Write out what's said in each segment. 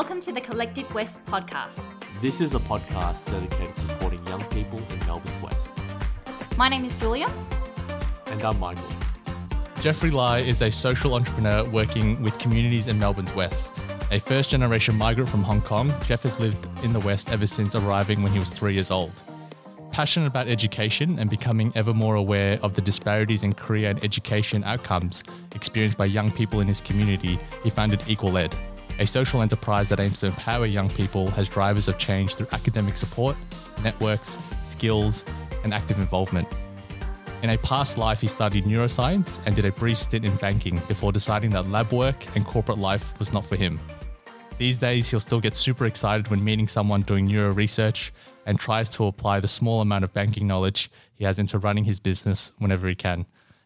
Welcome to the Collective West podcast. This is a podcast dedicated to supporting young people in Melbourne's West. My name is Julia. And I'm Michael. Jeffrey Lai is a social entrepreneur working with communities in Melbourne's West. A first generation migrant from Hong Kong, Jeff has lived in the West ever since arriving when he was three years old. Passionate about education and becoming ever more aware of the disparities in career and education outcomes experienced by young people in his community, he founded Equal Ed, a social enterprise that aims to empower young people as drivers of change through academic support, networks, skills, and active involvement. In a past life, he studied neuroscience and did a brief stint in banking before deciding that lab work and corporate life was not for him. These days, he'll still get super excited when meeting someone doing neuro research and tries to apply the small amount of banking knowledge he has into running his business whenever he can.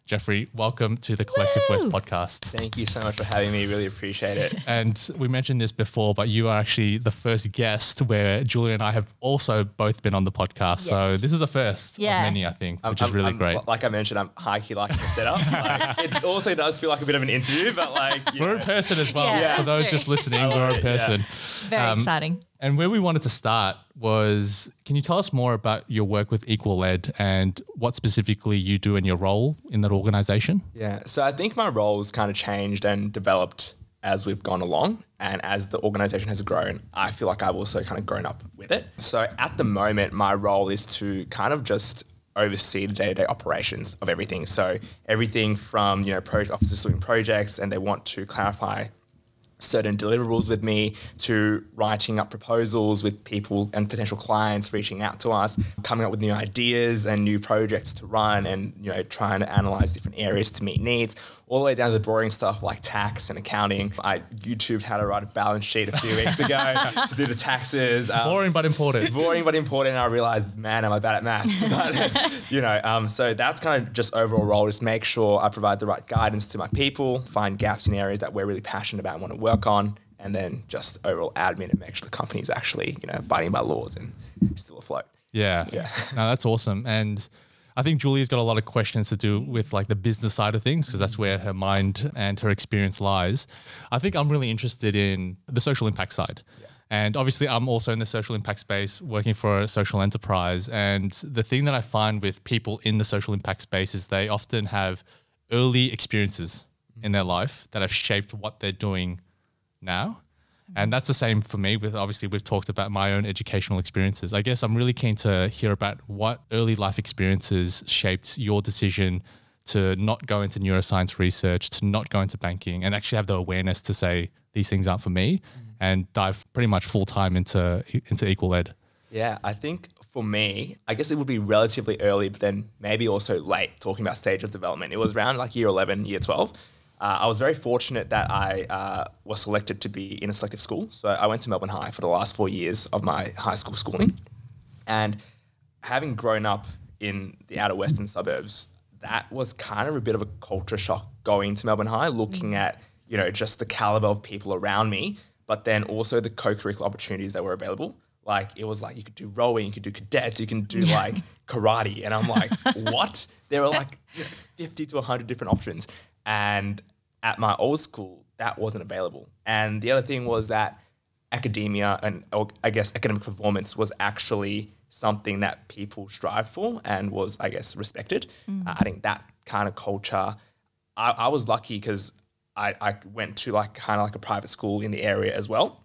Jeffrey, welcome to the Collective Woo! West podcast. Thank you so much for having me. Really appreciate it. And we mentioned this before, but you are actually the first guest where Julia and I have also both been on the podcast. So this is a first Yeah. of many, I think, which I'm- is really I'm- great. Like I mentioned, I'm high key liking the setup. Like, it also does feel like a bit of an interview, but like you We're know, in person as well. Yeah, For that's those true. just listening, I love we're in it, yeah. person. Very Um, exciting. And where we wanted to start was can you tell us more about your work with Equal Ed and what specifically you do in your role in that organization? Yeah. So I think my role's kind of changed and developed as we've gone along. And as the organization has grown, I feel like I've also kind of grown up with it. So at the moment, my role is to kind of just oversee the day-to-day operations of everything. So everything from, you know, project officers doing projects and they want to clarify certain deliverables with me to writing up proposals with people and potential clients reaching out to us coming up with new ideas and new projects to run and you know trying to analyze different areas to meet needs all the way down to the boring stuff like tax and accounting i youtubed how to write a balance sheet a few weeks ago to do the taxes um, Boring but important. boring but important. And I realized, man, am I bad at maths? But, you know, um, so that's kind of just overall role, just make sure I provide the right guidance to my people, find gaps in areas that we're really passionate about and want to work on, and then just overall admin and make sure the company is actually, you know, abiding by laws and still afloat. Yeah. Yeah. no, that's awesome. And I think Julia's got a lot of questions to do with like the business side of things because that's where her mind and her experience lies. I think I'm really interested in the social impact side. And obviously, I'm also in the social impact space working for a social enterprise. And the thing that I find with people in the social impact space is they often have early experiences in their life that have shaped what they're doing now. And mm-hmm. that's the same for me with obviously we've talked about my own educational experiences. I guess I'm really keen to hear about what early life experiences shaped your decision to not go into neuroscience research, to not go into banking and actually have the awareness to say these things aren't for me mm-hmm. and dive pretty much full time into into equal ed. Yeah, I think for me, I guess it would be relatively early, but then maybe also late talking about stage of development. It was around like year 11, year 12. Uh, I was very fortunate that I uh, was selected to be in a selective school. So I went to Melbourne High for the last four years of my high school schooling. And having grown up in the outer western suburbs, that was kind of a bit of a culture shock going to Melbourne High, looking at, you know, just the caliber of people around me, but then also the co-curricular opportunities that were available. Like it was like you could do rowing, you could do cadets, you can do like karate. And I'm like, what? There were like you know, 50 to 100 different options. And at my old school, that wasn't available. And the other thing was that academia and or I guess academic performance was actually something that people strive for and was I guess respected. Uh, I think that kind of culture. I, I was lucky because I, I went to like kind of like a private school in the area as well,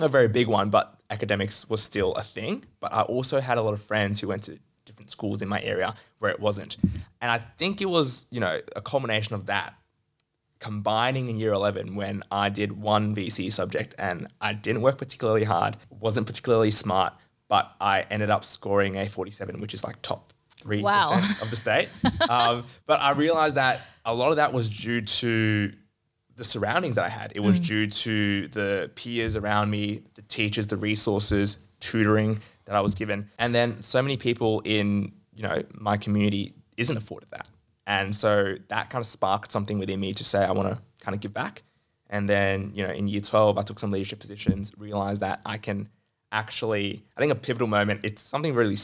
a very big one, but academics was still a thing. But I also had a lot of friends who went to different schools in my area where it wasn't, and I think it was you know a combination of that combining in year 11 when I did one VCE subject and I didn't work particularly hard, wasn't particularly smart, but I ended up scoring a 47, which is like top 3% Wow. of the state. um, but I realized that a lot of that was due to the surroundings that I had. It was due to the peers around me, the teachers, the resources, tutoring that I was given. And then so many people in, you know, my community isn't afforded that. And so that kind of sparked something within me to say I want to kind of give back. And then, you know, in year 12, I took some leadership positions, realized that I can actually, I think a pivotal moment, it's something really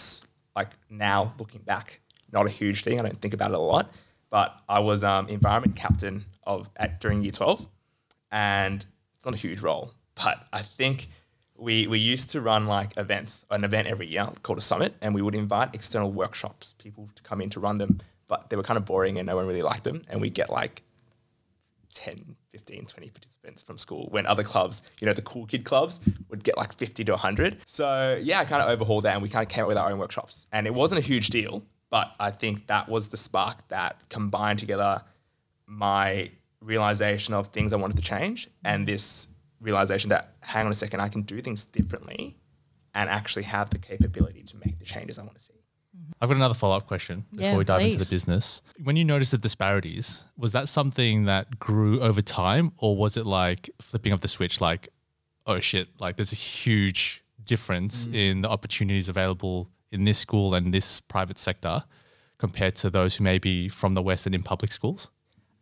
like now looking back, not a huge thing. I don't think about it a lot, but I was um, environment captain of at during year 12 and it's not a huge role, but I think we we used to run like events, an event every year called a summit, and we would invite external workshops, people to come in to run them, but they were kind of boring and no one really liked them, and we get like 10, 15, 20 participants from school when other clubs, you know, the cool kid clubs would get like 50 to 100. So, yeah, I kind of overhauled that and we kind of came up with our own workshops. And it wasn't a huge deal, but I think that was the spark that combined together my realization of things I wanted to change and this realization that, hang on a second, I can do things differently and actually have the capability to make the changes I want to see. I've got another follow up question before Yeah, we dive into the business. When you noticed the disparities, was that something that grew over time, or was it like flipping of the switch, like, oh shit, like there's a huge difference mm. in the opportunities available in this school and this private sector compared to those who may be from the West and in public schools?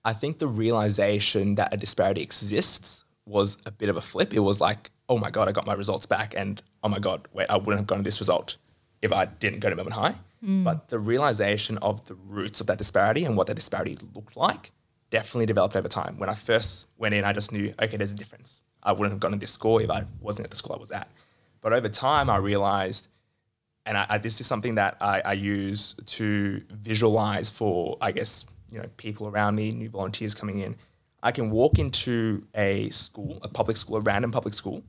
I think the realization that a disparity exists was a bit of a flip. It was like, oh my God, I got my results back. And oh my God, wait, I wouldn't have gotten this result if I didn't go to Melbourne High. Hmm. But the realization of the roots of that disparity and what that disparity looked like definitely developed over time. When I first went in, I just knew, okay, there's a difference. I wouldn't have gotten this score if I wasn't at the school I was at. But over time, I realized and I, I, this is something that I, I use to visualize for, I guess, you know, people around me, new volunteers coming in. I can walk into a school, a public school, a random public school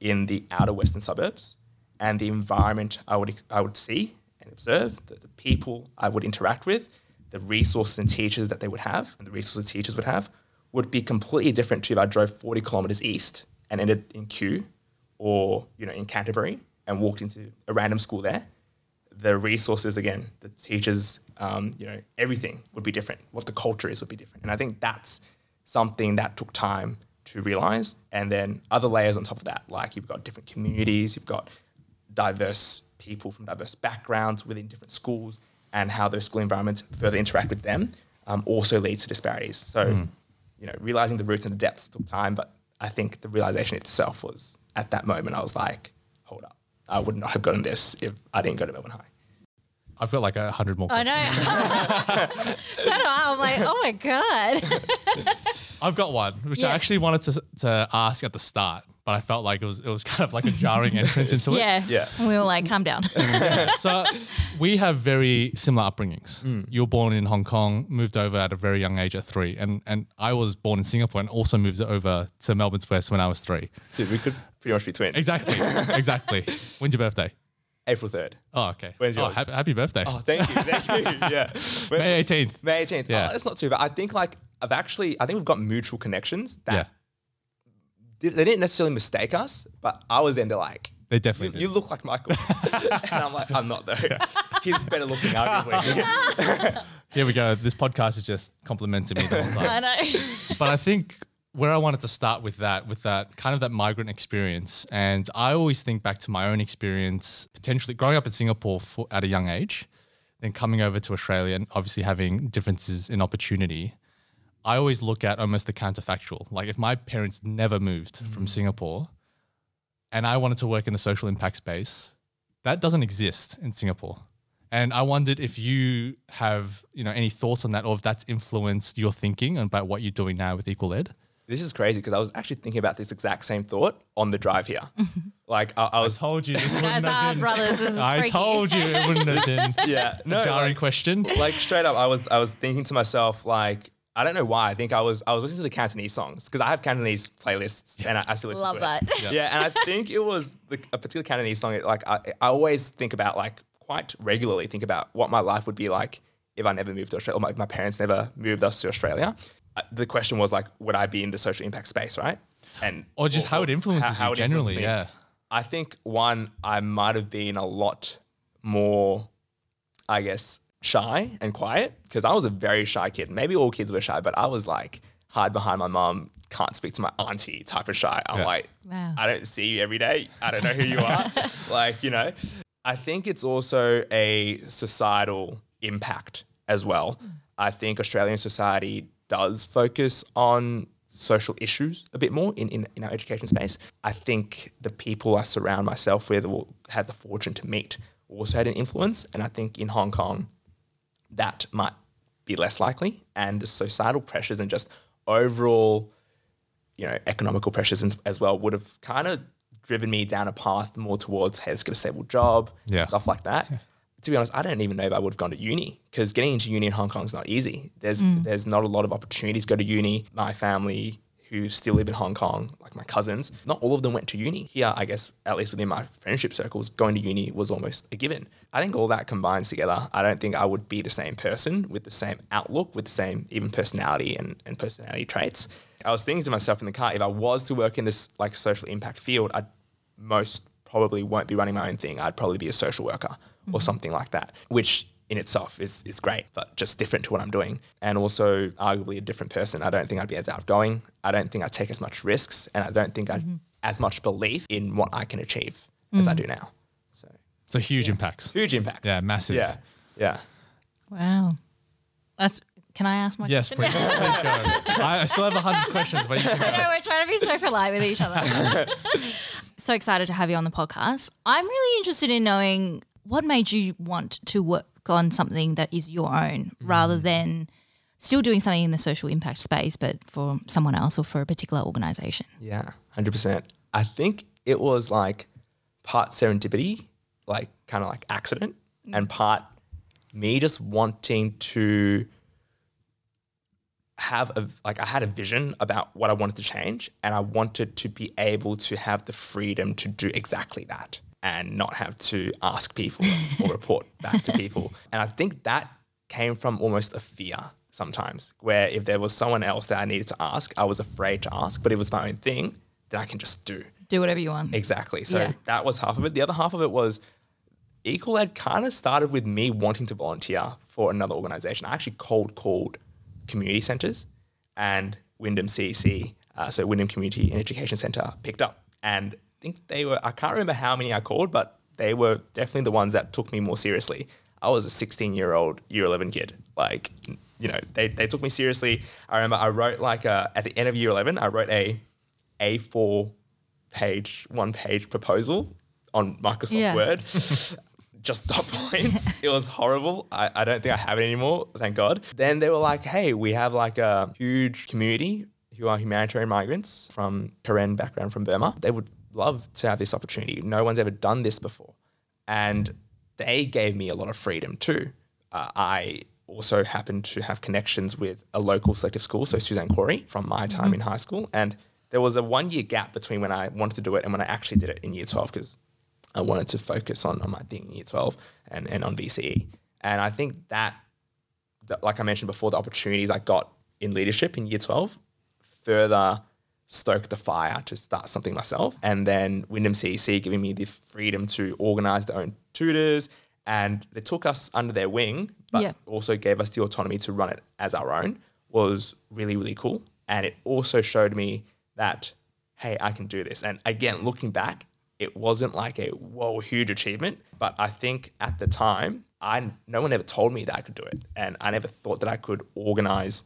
in the outer western suburbs, and the environment I would I would see and observe, the, the people I would interact with, the resources and teachers that they would have, and the resources teachers would have, would be completely different to if I drove 40 kilometers east and ended in Kew or you know in Canterbury and walked into a random school there. The resources again, the teachers, um, you know, everything would be different. What the culture is would be different, and I think that's something that took time to realize. And then other layers on top of that, like you've got different communities, you've got diverse people from diverse backgrounds within different schools, and how those school environments further interact with them um, also leads to disparities. So, you know, realizing the roots and the depths took time, but I think the realization itself was at that moment, I was like, hold up, I would not have gotten this if I didn't go to Melbourne High. I've got like a hundred more. I know. so do I. I'm like, oh my God. I've got one, which I actually wanted to, to ask at the start, but I felt like it was it was kind of like a jarring entrance into it. yeah. Yeah. We were like, calm down. So we have very similar upbringings. Mm. You were born in Hong Kong, moved over at a very young age at three, and and I was born in Singapore and also moved over to Melbourne's West when I was three. Dude, we could pretty much be twins. Exactly, exactly. When's your birthday? April 3rd. Oh, okay. When's oh, happy, happy birthday. Oh, thank you. Thank you. Yeah. When- May eighteenth. May 18th. Yeah. Oh, that's not too bad. I think like I've actually, I think we've got mutual connections that Yeah, di- they didn't necessarily mistake us, but I was then to like, they definitely you did. look like Michael. and I'm like, I'm not though. He's better looking arguably. Here we go. This podcast is just complimenting me the whole time. I know. but I think where I wanted to start with that, with that kind of that migrant experience, and I always think back to my own experience, potentially growing up in Singapore for, at a young age, then coming over to Australia, and obviously having differences in opportunity. I always look at almost the counterfactual. Like if my parents never moved from mm. Singapore, and I wanted to work in the social impact space, that doesn't exist in Singapore. And I wondered if you have, you know, any thoughts on that, or if that's influenced your thinking about what you're doing now with Equal Ed. This is crazy because I was actually thinking about this exact same thought on the drive here. Mm-hmm. like I, I was, told you this Guys are brothers. This is I freaky. told you it wouldn't have been yeah, no, a jarring like, question. like straight up, I was I was thinking to myself like. I don't know why. I think I was I was listening to the Cantonese songs because I have Cantonese playlists and I, I still listen Love to that. it. Yeah. and I think it was the, a particular Cantonese song. Like I, I always think about like quite regularly think about what my life would be like if I never moved to Australia, or my, if my parents never moved us to Australia. The question was like, would I be in the social impact space, right? And Or just how it influences you it generally, me. yeah. I think one, I might have been a lot more, I guess, shy and quiet because I was a very shy kid. Maybe all kids were shy, but I was like hide behind my mom, can't speak to my auntie type of shy. I'm Yeah. like, Wow. I don't see you every day. I don't know who you are. like, you know, I think it's also a societal impact as well. Hmm. I think Australian society does focus on social issues a bit more in, in, in our education space. I think the people I surround myself with or had the fortune to meet also had an influence. And I think in Hong Kong, that might be less likely. And the societal pressures and just overall you know, economical pressures as well would have kind of driven me down a path more towards, hey, let's get a stable job, Yeah. stuff like that. To be honest, I don't even know if I would have gone to uni because getting into uni in Hong Kong is not easy. There's mm. there's not a lot of opportunities to go to uni. My family who still live in Hong Kong, like my cousins, not all of them went to uni. Here, I guess, at least within my friendship circles, going to uni was almost a given. I think all that combines together. I don't think I would be the same person with the same outlook, with the same even personality and, and personality traits. I was thinking to myself in the car, if I was to work in this like social impact field, I'd most probably won't be running my own thing. I'd probably be a social worker or mm-hmm. something like that, which in itself is, is great, but just different to what I'm doing. And also arguably a different person. I don't think I'd be as outgoing. I don't think I'd take as much risks. And I don't think I'd mm-hmm. as much belief in what I can achieve as I mm. do now. So So huge impacts. huge impact. Yeah, massive. Yeah. Yeah. Wow. That's. Can I ask my Yes, question? please, please go. I, I still have a hundred questions, but you can I know we're trying to be so polite with each other. so excited to have you on the podcast. I'm really interested in knowing what made you want to work on something that is your own rather mm. than still doing something in the social impact space, but for someone else or for a particular organization. Yeah, hundred percent. I think it was like part serendipity, like kind of like accident, mm. and part me just wanting to have a like I had a vision about what I wanted to change, and I wanted to be able to have the freedom to do exactly that and not have to ask people or report back to people. And I think that came from almost a fear sometimes, where if there was someone else that I needed to ask, I was afraid to ask. But if it was my own thing, then I can just do. Do whatever you want. Exactly. So Yeah. that was half of it. The other half of it was Equal Ed kind of started with me wanting to volunteer for another organization. I actually cold called community centers and Wyndham CEC, uh, so Wyndham Community and Education Center, picked up. And think they were, I can't remember how many I called, but they were definitely the ones that took me more seriously. I was a 16 year old year 11 kid. Like, you know, they, they took me seriously. I remember I wrote like a, at the end of year 11, I wrote a A4 page, one page proposal on Microsoft Yeah. Word. Just dot points. it was horrible. I, I don't think I have it anymore, thank God. Then they were like, hey, we have like a huge community who are humanitarian migrants from Karen background from Burma. They would love to have this opportunity. No one's ever done this before. And they gave me a lot of freedom too. Uh, I also happened to have connections with a local selective school, so Suzanne Cory from my time in high school. And there was a one year gap between when I wanted to do it and when I actually did it in year 12 because I wanted to focus on, on my thing in year 12 and, and on VCE. And I think that, that, like I mentioned before, the opportunities I got in leadership in year 12 further stoked the fire to start something myself. And then Wyndham CEC giving me the freedom to organize their own tutors. And they took us under their wing, but Yeah. also gave us the autonomy to run it as our own was really, really cool. And it also showed me that, hey, I can do this. And again, looking back, it wasn't like a whoa huge achievement, but I think at the time, I no one ever told me that I could do it, and I never thought that I could organize,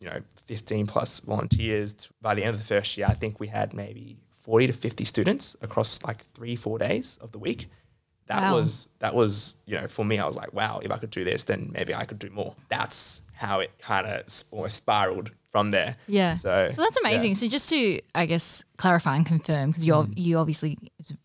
you know, 15 plus volunteers. By the end of the first year, I think we had maybe 40 to 50 students across like three, four days of the week. That Wow. was that was you know for me, I was like, wow, if I could do this, then maybe I could do more. That's how it kind of spiraled from there. Yeah. So, So that's amazing. So just to, I guess, clarify and confirm, because you're mm. you obviously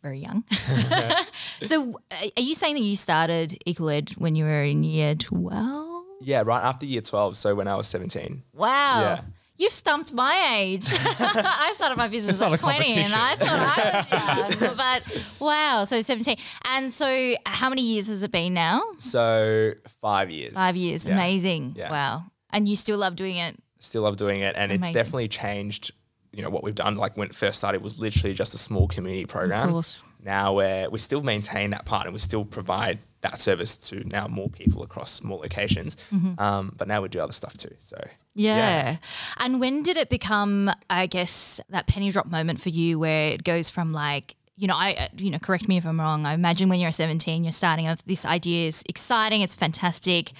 very young. so are you saying that you started Equal Ed when you were in year twelve? Yeah, right after year 12. So when I was 17. Wow. Yeah. You've stumped my age. I started my business at 20 and I thought I was young. But wow, so 17. And so how many years has it been now? So five years. Five years. Yeah. Amazing. Yeah. Wow. And you still love doing it. Still love doing it. And it's definitely changed, you know, what we've done. Like when it first started, it was literally just a small community program. course. Now where we still maintain that part and we still provide that service to now more people across more locations. Mm-hmm. Um, but now we do other stuff too. So Yeah. And when did it become, I guess, that penny drop moment for you where it goes from like, you know, I, uh, you know, correct me if I'm wrong. I imagine when you're 17, you're starting off, this idea is exciting, it's fantastic,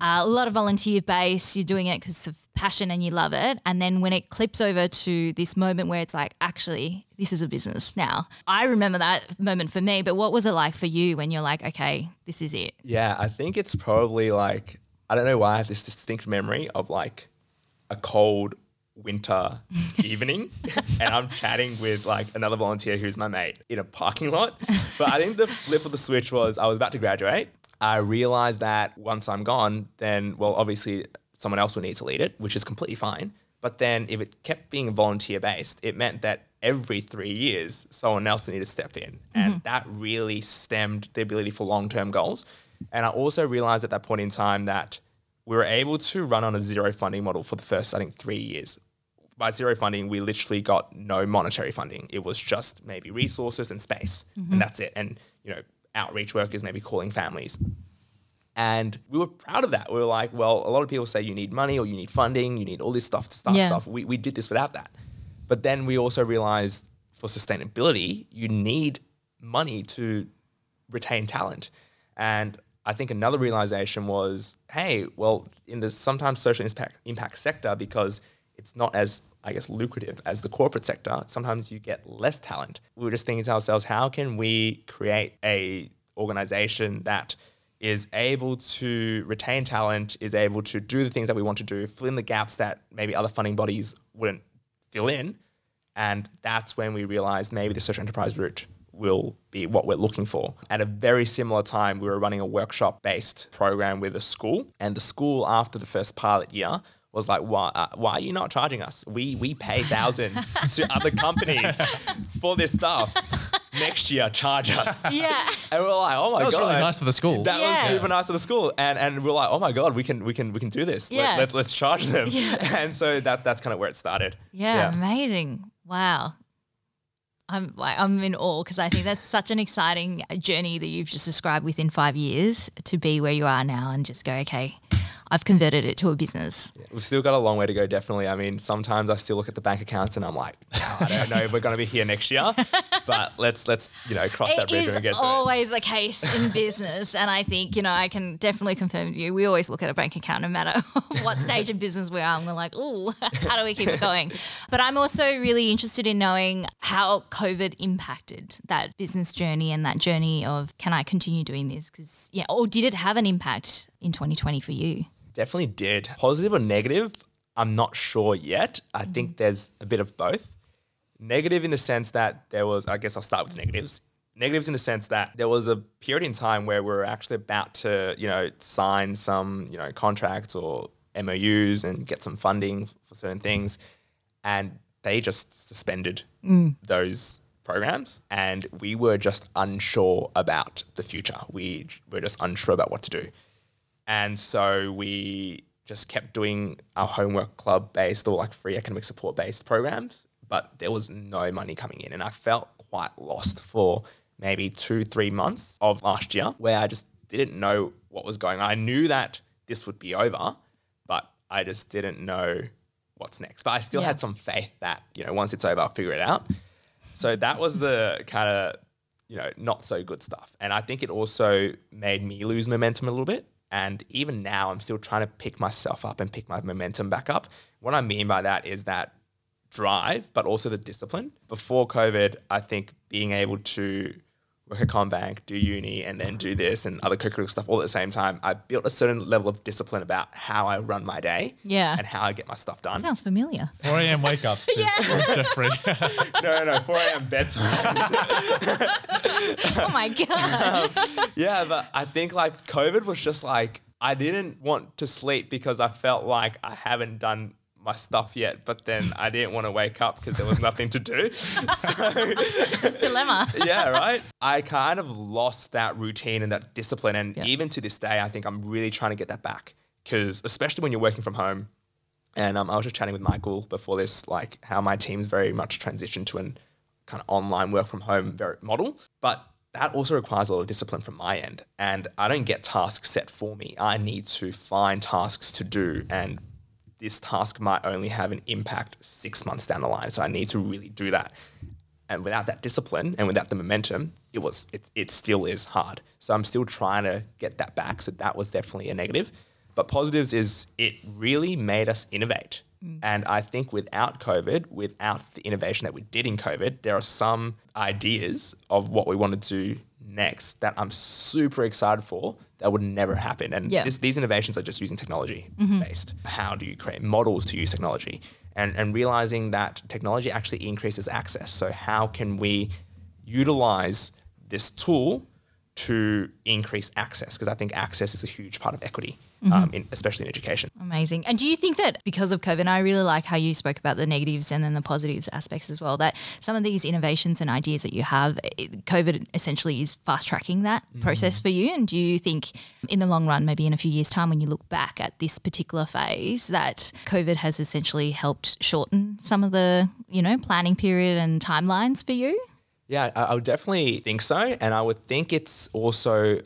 uh, a lot of volunteer base, you're doing it because of passion and you love it. And then when it clips over to this moment where it's like, actually, this is a business now. I remember that moment for me, but what was it like for you when you're like, okay, this is it? Yeah, I think it's probably like I don't know why I have this distinct memory of like a cold winter evening and I'm chatting with like another volunteer who's my mate in a parking lot. But I think the flip of the switch was I was about to graduate. I realized that once I'm gone, then, well, obviously someone else will need to lead it, which is completely fine. But then if it kept being volunteer based, it meant that every three years, someone else would need to step in. And mm-hmm. that really stemmed the ability for long term goals. And I also realized at that point in time that we were able to run on a zero funding model for the first, I think, three years. By zero funding, we literally got no monetary funding. It was just maybe resources and space, and mm-hmm. that's it. And you know, outreach workers maybe calling families. And we were proud of that. We were like, well, a lot of people say you need money or you need funding, you need all this stuff to start Yeah. stuff. We, we did this without that. But then we also realized for sustainability, you need money to retain talent. And I think another realization was, hey, well, in the sometimes social impact, impact sector, because it's not as, I guess, lucrative as the corporate sector, sometimes you get less talent. We were just thinking to ourselves, how can we create a organization that is able to retain talent, is able to do the things that we want to do, fill in the gaps that maybe other funding bodies wouldn't fill in. And that's when we realized maybe the social enterprise route will be what we're looking for. At a very similar time, we were running a workshop based program with a school. And the school, after the first pilot year, was like, why, uh, why are you not charging us? We, we pay thousands to other companies for this stuff. Next year, charge us. Yeah. And we're like, oh my god, That was god, really nice for the school. That was super nice for the school, and and we're like, oh my god, we can we can we can do this. Yeah. Let, us let's charge them. And so that that's kind of where it started. Yeah, amazing. Wow. I'm like I'm in awe because I think that's such an exciting journey that you've just described within five years to be where you are now and just go, okay, I've converted it to a business. We've still got a long way to go, definitely. I mean, sometimes I still look at the bank accounts and I'm like, "Wow, I don't know if we're going to be here next year, but let's let's you know cross that bridge when we get to it. always the case in business, and I think you know I can definitely confirm to you. We always look at a bank account, no matter what stage of business we are, and we're like, "Oh, how do we keep it going?" But I'm also really interested in knowing how COVID impacted that business journey and that journey of can I continue doing this? Because yeah, or did it have an impact in 2020 for you? Definitely did. Positive or negative, I'm not sure yet. I mm-hmm. think there's a bit of both. Negative in the sense that there was, I guess I'll start with negatives. Negatives in the sense that there was a period in time where we are actually about to, you know, sign some, you know, contracts or MOUs and get some funding for certain things. And they just suspended mm. those programs and we were just unsure about the future. We were just unsure about what to do. And so we just kept doing our homework club based or like free academic support based programs, but there was no money coming in. And I felt quite lost for maybe two, three months of last year where I just didn't know what was going on. I knew that this would be over, but I just didn't know what's next. But I still Yeah. had some faith that, you know, once it's over, I'll figure it out. So that was the kind of, you know, not so good stuff. And I think it also made me lose momentum a little bit. And even now, I'm still trying to pick myself up and pick my momentum back up. What I mean by that is that drive, but also the discipline. Before COVID, I think being able to work at CommBank, do uni, and then do this and other co-curricular stuff all at the same time, I built a certain level of discipline about how I run my day Yeah. and how I get my stuff done. Sounds familiar. 4 a.m. wake ups. Yeah. Jeffrey. no, no, no, 4 a.m. bedtime. Oh my god. Um, yeah, but I think like COVID was just like I didn't want to sleep because I felt like I haven't done my stuff yet, but then I didn't want to wake up because there was nothing to do. So Dilemma. yeah, right. I kind of lost that routine and that discipline, and Yeah. even to this day, I think I'm really trying to get that back because especially when you're working from home. And um, I was just chatting with Michael before this, like how my team's very much transitioned to an kind of online work from home very model. But that also requires a lot of discipline from my end. And I don't get tasks set for me. I need to find tasks to do. And this task might only have an impact six months down the line. So I need to really do that. And without that discipline and without the momentum, it was it, it still is hard. So I'm still trying to get that back. So that was definitely a negative. But positives is it really made us innovate. Mm. And I think without COVID, without the innovation that we did in COVID, there are some ideas of what we want to do next that I'm super excited for that would never happen. And Yeah. this, these innovations are just using technology mm-hmm. based. How do you create models to use technology? And, and realizing that technology actually increases access. So, how can we utilize this tool to increase access? Because I think access is a huge part of equity, um, in, especially in education. Amazing. And do you think that because of COVID, and I really like how you spoke about the negatives and then the positives aspects as well, that some of these innovations and ideas that you have, it- COVID essentially is fast tracking that process for you? And do you think in the long run, maybe in a few years' time, when you look back at this particular phase, that COVID has essentially helped shorten some of the, you know, planning period and timelines for you? Yeah, I, I would definitely think so. And I would think it's also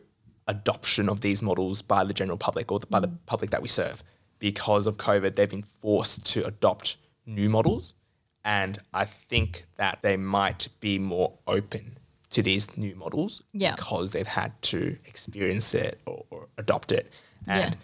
adoption of these models by the general public or by the mm. public that we serve. Because of COVID, they've been forced to adopt new models. And I think that they might be more open to these new models Yeah. because they've had to experience it or, or adopt it. And Yeah.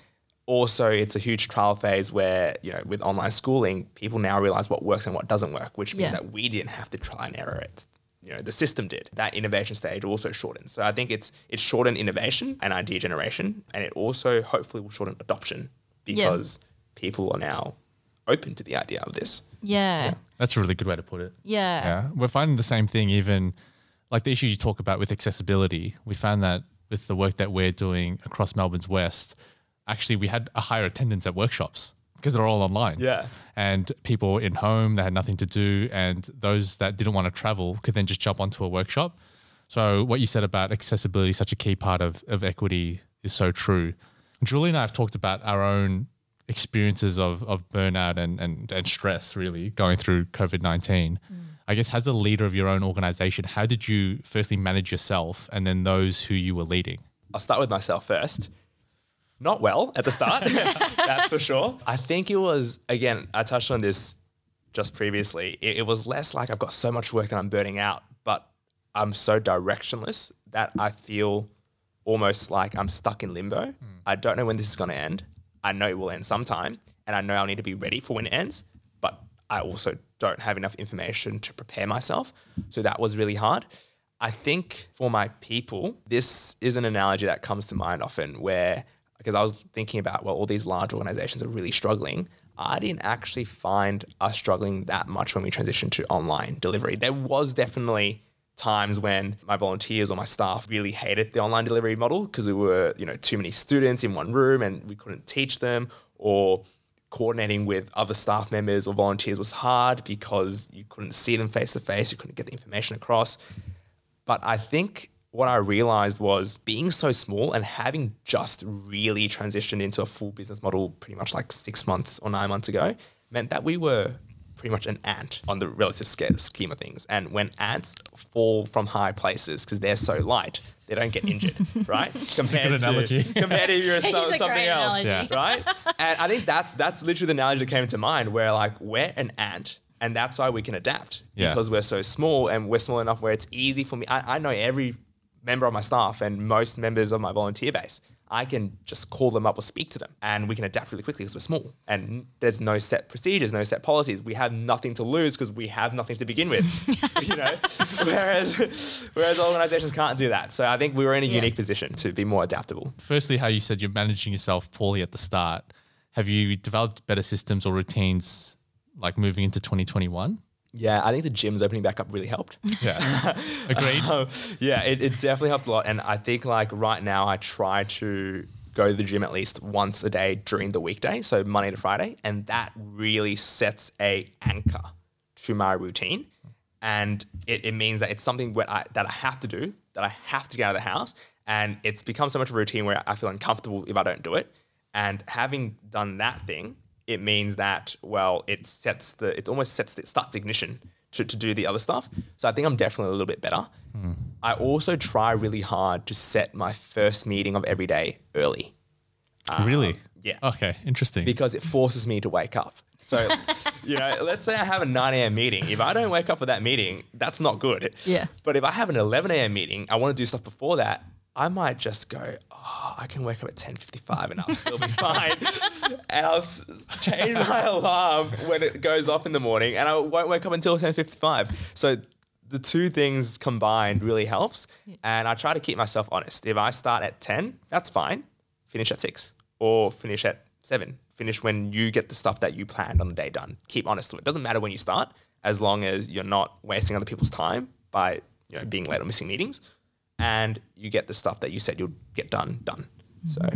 also it's a huge trial phase where, you know, with online schooling, people now realize what works and what doesn't work, which means Yeah. that we didn't have to try and error it. You know, the system did. That innovation stage also shortened. So I think it's it's shortened innovation and idea generation, and it also hopefully will shorten adoption because people are now open to the idea of this. Yeah. That's a really good way to put it. Yeah. Yeah, we're finding the same thing. Even like the issue you talk about with accessibility, we found that with the work that we're doing across Melbourne's West, actually we had a higher attendance at workshops because they're all online. Yeah. and people in home they had nothing to do, and those that didn't want to travel could then just jump onto a workshop. So what you said about accessibility, such a key part of of equity, is so true. Julia and I have talked about our own experiences of, of burnout and, and, and stress really going through COVID 19. Mm. I guess, as a leader of your own organization, how did you firstly manage yourself and then those who you were leading? I'll start with myself first. Not well at the start, that's for sure. I think it was, again, I touched on this just previously. It, it was less like I've got so much work that I'm burning out, but I'm so directionless that I feel almost like I'm stuck in limbo. Hmm. I don't know when this is going to end. I know it will end sometime, and I know I'll need to be ready for when it ends, but I also don't have enough information to prepare myself. So that was really hard. I think for my people, this is an analogy that comes to mind often where, because I was thinking about, well, all these large organizations are really struggling. I didn't actually find us struggling that much when we transitioned to online delivery. There was definitely times when my volunteers or my staff really hated the online delivery model because we were, you know, too many students in one room and we couldn't teach them or coordinating with other staff members or volunteers was hard because you couldn't see them face to face, you couldn't get the information across. But I think what I realized was being so small and having just really transitioned into a full business model pretty much like six months or nine months ago meant that we were pretty much an ant on the relative scale, scheme of things. And when ants fall from high places because they're so light, they don't get injured, right? Compared good analogy. to compared to if you're so, a something great else. Yeah. right? And I think that's that's literally the analogy that came to mind, where like we're an ant, and that's why we can adapt Yeah. because we're so small and we're small enough where it's easy for me. I, I know every member of my staff and most members of my volunteer base. I can just call them up or speak to them, and we can adapt really quickly because we're small. And there's no set procedures, no set policies. We have nothing to lose because we have nothing to begin with. you know, whereas whereas organizations can't do that. So I think we were in a Yeah. unique position to be more adaptable. Firstly, how you said you're managing yourself poorly at the start. Have you developed better systems or routines like moving into 2021? Yeah, I think the gyms opening back up really helped. Yeah. Agreed. Um, yeah, it, it definitely helped a lot. And I think like right now I try to go to the gym at least once a day during the weekday, so Monday to Friday, and that really sets a anchor to my routine. And it, it means that it's something where I, that I have to do, that I have to get out of the house. And it's become so much of a routine where I feel uncomfortable if I don't do it. And having done that thing, it means that, well, it sets the, it almost sets the, starts ignition to, to do the other stuff. So I think I'm definitely a little bit better. I also try really hard to set my first meeting of every day early um, really? yeah. Okay. Interesting. because it forces me to wake up. So, you know, let's say I have a 9 a.m. meeting. If I don't wake up for that meeting, that's not good. Yeah. But if I have an 11 a.m. meeting, I want to do stuff before that. I might just go, oh, I can wake up at 10.55 and I'll still be fine. and I'll s- change my alarm when it goes off in the morning and I won't wake up until 10.55. So the two things combined really helps. And I try to keep myself honest. If I start at 10, that's fine. Finish at 6 or finish at 7. Finish when you get the stuff that you planned on the day done. Keep honest to it. Doesn't matter when you start as long as you're not wasting other people's time by, you know, being late or missing meetings and you get the stuff that you said you'll get done done. Mm-hmm. So,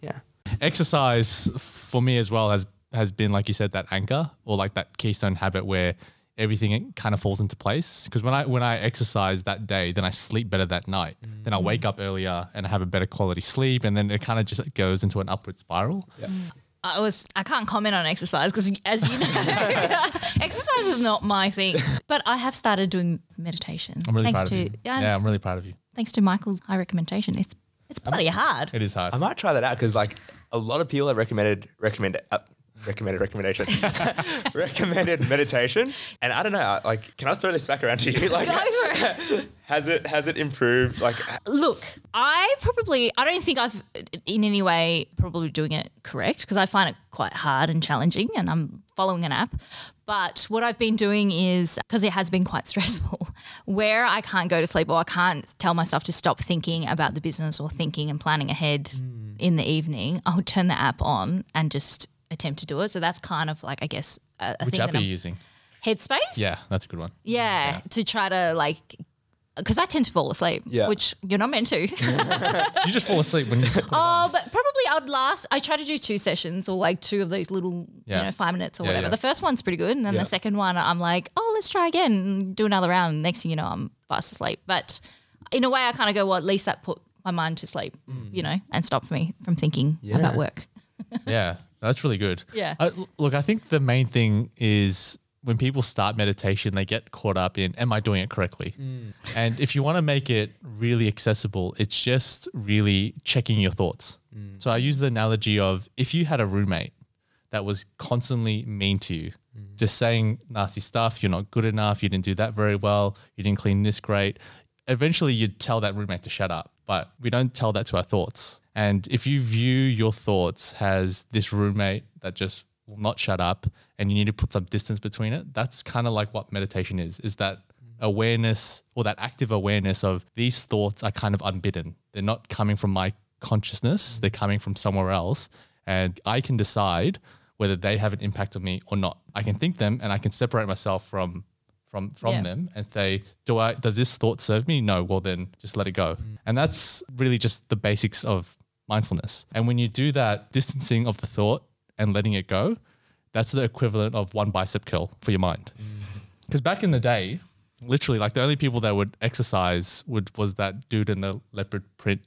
yeah. exercise for me as well has has been like you said that anchor or like that keystone habit where everything kind of falls into place. Because when i when i exercise that day then i sleep better that night. Mm. Then i wake up earlier and i have a better quality sleep and then it kind of just goes into an upward spiral. Mm. I was I can't comment on exercise because as you know, exercise is not my thing. But I have started doing meditation. i'm really thanks proud to of you. Yeah, yeah i'm really proud of you thanks to Michael's high recommendation. It's it's bloody hard. it is hard I might try that out because like a lot of people have recommended recommended uh, recommended recommendation recommended meditation, and I don't know. Like, can I throw this back around to you? Like, Go for it. has it has it improved? Like, Look, I probably I don't think I've in any way probably doing it correct because I find it quite hard and challenging and I'm following an app. But what I've been doing is because it has been quite stressful, where I can't go to sleep or I can't tell myself to stop thinking about the business or thinking and planning ahead mm. in the evening, I'll turn the app on and just attempt to do it. So that's kind of like I guess a, a which thing app that are you I'm, using Headspace. yeah that's a good one Yeah, to try to like, because I tend to fall asleep, Yeah. which you're not meant to. you just fall asleep when you put it on. oh, but probably I'd last. I try to do two sessions or like two of those little, Yeah. you know, five minutes or Yeah, whatever. yeah. The first one's pretty good, and then Yeah. the second one, I'm like, oh, let's try again, do another round. Next thing you know, I'm fast asleep. But in a way, I kind of go, well, at least that put my mind to sleep, Mm. you know, and stopped me from thinking Yeah. about work. yeah that's really good Yeah. I- l- look i think the main thing is when people start meditation they get caught up in am i doing it correctly? Mm. And if you want to make it really accessible it's just really checking your thoughts. Mm. So i use the analogy of if you had a roommate that was constantly mean to you mm. just saying nasty stuff you're not good enough you didn't do that very well you didn't clean this great eventually you'd tell that roommate to shut up. But we don't tell that to our thoughts. And if you view your thoughts as this roommate that just will not shut up and you need to put some distance between it that's kind of like what meditation is is that mm-hmm. awareness or that active awareness of these thoughts are kind of unbidden. They're not coming from my consciousness mm-hmm. they're coming from somewhere else and i can decide whether they have an impact on me or not. I can think them and i can separate myself from from from Yeah. them and say do i does this thought serve me? No well then just let it go. Mm. And that's really just the basics of mindfulness. And when you do that distancing of the thought and letting it go that's the equivalent of one bicep curl for your mind. Mm-hmm. Because back in the day literally like the only people that would exercise would was that dude in the leopard print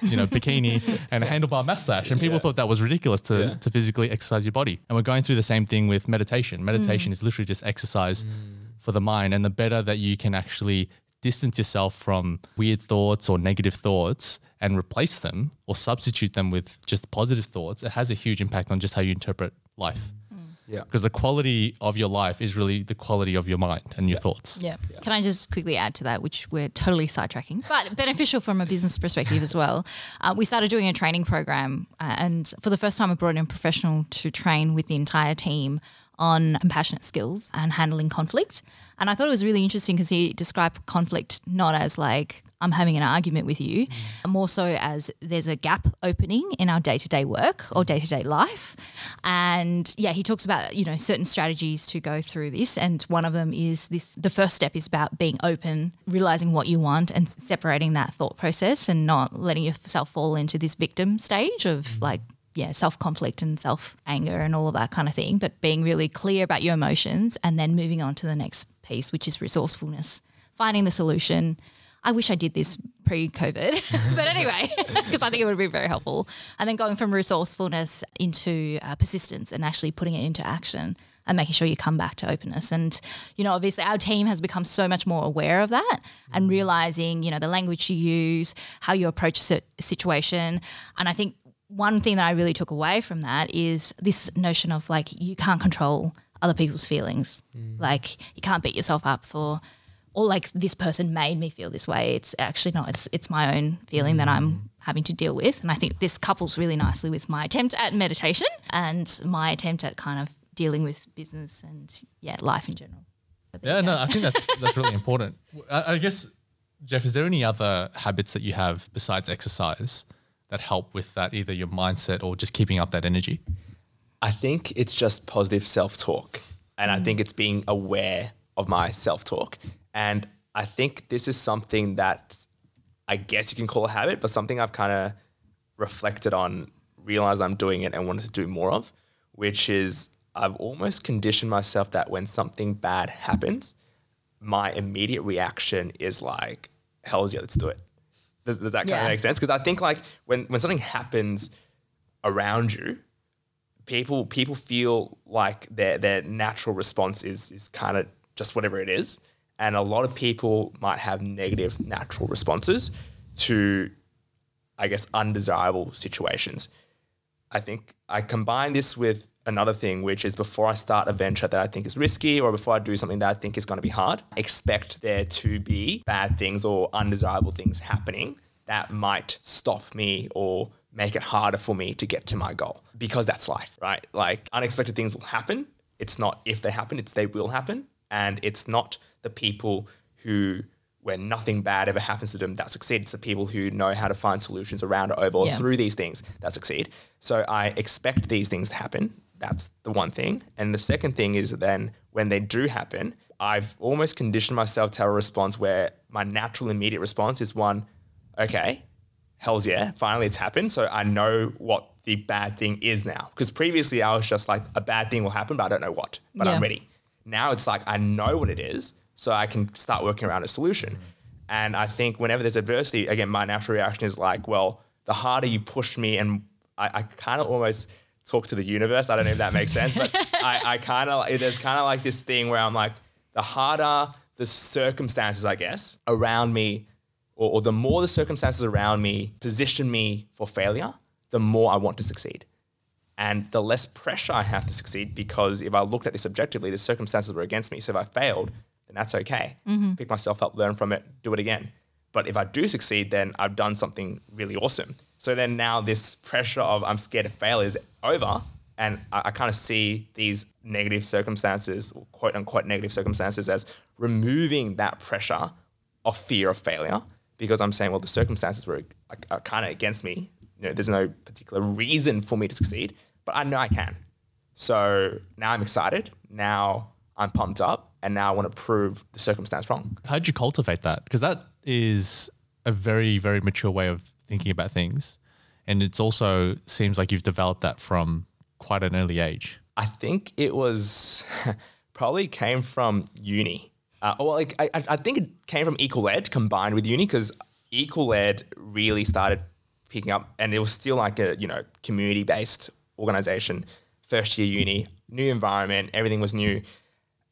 you know bikini and a handlebar mustache. And people thought that was ridiculous to, to physically exercise your body. And we're going through the same thing with meditation. Meditation mm. is literally just exercise mm. for the mind and the better that you can actually distance yourself from weird thoughts or negative thoughts and replace them or substitute them with just positive thoughts it has a huge impact on just how you interpret life yeah. because the quality of your life is really the quality of your mind and your thoughts. Yeah. Can I just quickly add to that, which we're totally sidetracking, but beneficial from a business perspective as well? Uh, we started doing a training program, uh, and for the first time, I brought in a professional to train with the entire team on compassionate skills and handling conflict. And I thought it was really interesting because he described conflict not as like, I'm having an argument with you, mm. more so as there's a gap opening in our day to day work or day to day life. And yeah, he talks about, you know, certain strategies to go through this. And one of them is this the first step is about being open, realizing what you want and separating that thought process and not letting yourself fall into this victim stage of mm. like, yeah, self conflict and self anger and all of that kind of thing, but being really clear about your emotions and then moving on to the next piece, which is resourcefulness, finding the solution. I wish I did this pre COVID, but anyway, because I think it would be very helpful. And then going from resourcefulness into uh, persistence and actually putting it into action and making sure you come back to openness. And, you know, obviously our team has become so much more aware of that and realizing, you know, the language you use, how you approach a situation. And I think one thing that I really took away from that is this notion of like you can't control other people's feelings. Mm. Like you can't beat yourself up for or like this person made me feel this way. It's actually not. It's it's my own feeling that I'm mm. having to deal with. And I think this couples really nicely with my attempt at meditation and my attempt at kind of dealing with business and yeah, life in general. Yeah, no, I think that's that's really important. I, I guess, Jeff, is there any other habits that you have besides exercise that help with that, either your mindset or just keeping up that energy? I think it's just positive self talk. And I think mm. it's being aware of my self talk. And I think this is something that I guess you can call a habit, but something I've kind of reflected on, realized I'm doing it and wanted to do more of, which is I've almost conditioned myself that when something bad happens, my immediate reaction is like, hell's yeah, let's do it. Does, does that kind Yeah. of make sense? Because I think like when, when something happens around you, people people feel like their their natural response is is kind of just whatever it is, and a lot of people might have negative natural responses to, I guess, undesirable situations. I think I combine this with another thing, which is before I start a venture that I think is risky or before I do something that I think is going to be hard, expect there to be bad things or undesirable things happening that might stop me or make it harder for me to get to my goal because that's life, right? Like unexpected things will happen. It's not if they happen, it's they will happen. And it's not the people who, when nothing bad ever happens to them, that succeed. It's the people who know how to find solutions around it, over, or Yeah. through these things that succeed. So I expect these things to happen. That's the one thing. And the second thing is then when they do happen, I've almost conditioned myself to have a response where my natural immediate response is one, okay, hell's yeah, finally it's happened. So I know what the bad thing is now. Because previously I was just like, a bad thing will happen, but I don't know what, but Yeah. I'm ready. Now it's like, I know what it is, so I can start working around a solution. And I think whenever there's adversity, again, my natural reaction is like, well, the harder you push me, and I, I kind of almost talk to the universe. I don't know if that makes sense, but I, I kind of, there's kind of like this thing where I'm like, the harder the circumstances, I guess, around me or, or the more the circumstances around me position me for failure, the more I want to succeed. And the less pressure I have to succeed because if I looked at this objectively, the circumstances were against me. So if I failed, then that's okay. Mm-hmm. Pick myself up, learn from it, do it again. But if I do succeed, then I've done something really awesome. So then now this pressure of I'm scared to fail is over. And I, I kind of see these negative circumstances, quote unquote negative circumstances, as removing that pressure of fear of failure because I'm saying, well, the circumstances were like, are kind of against me. You know, there's no particular reason for me to succeed, but I know I can. So now I'm excited. Now I'm pumped up, and now I want to prove the circumstance wrong. How'd you cultivate that? Because that is a very, very mature way of thinking about things. And it's also seems like you've developed that from quite an early age. I think it was probably came from uni. Uh, well, like I, I think it came from Equal Ed combined with uni because Equal Ed really started picking up, and it was still like a you know community based organization. First year uni, new environment, everything was new,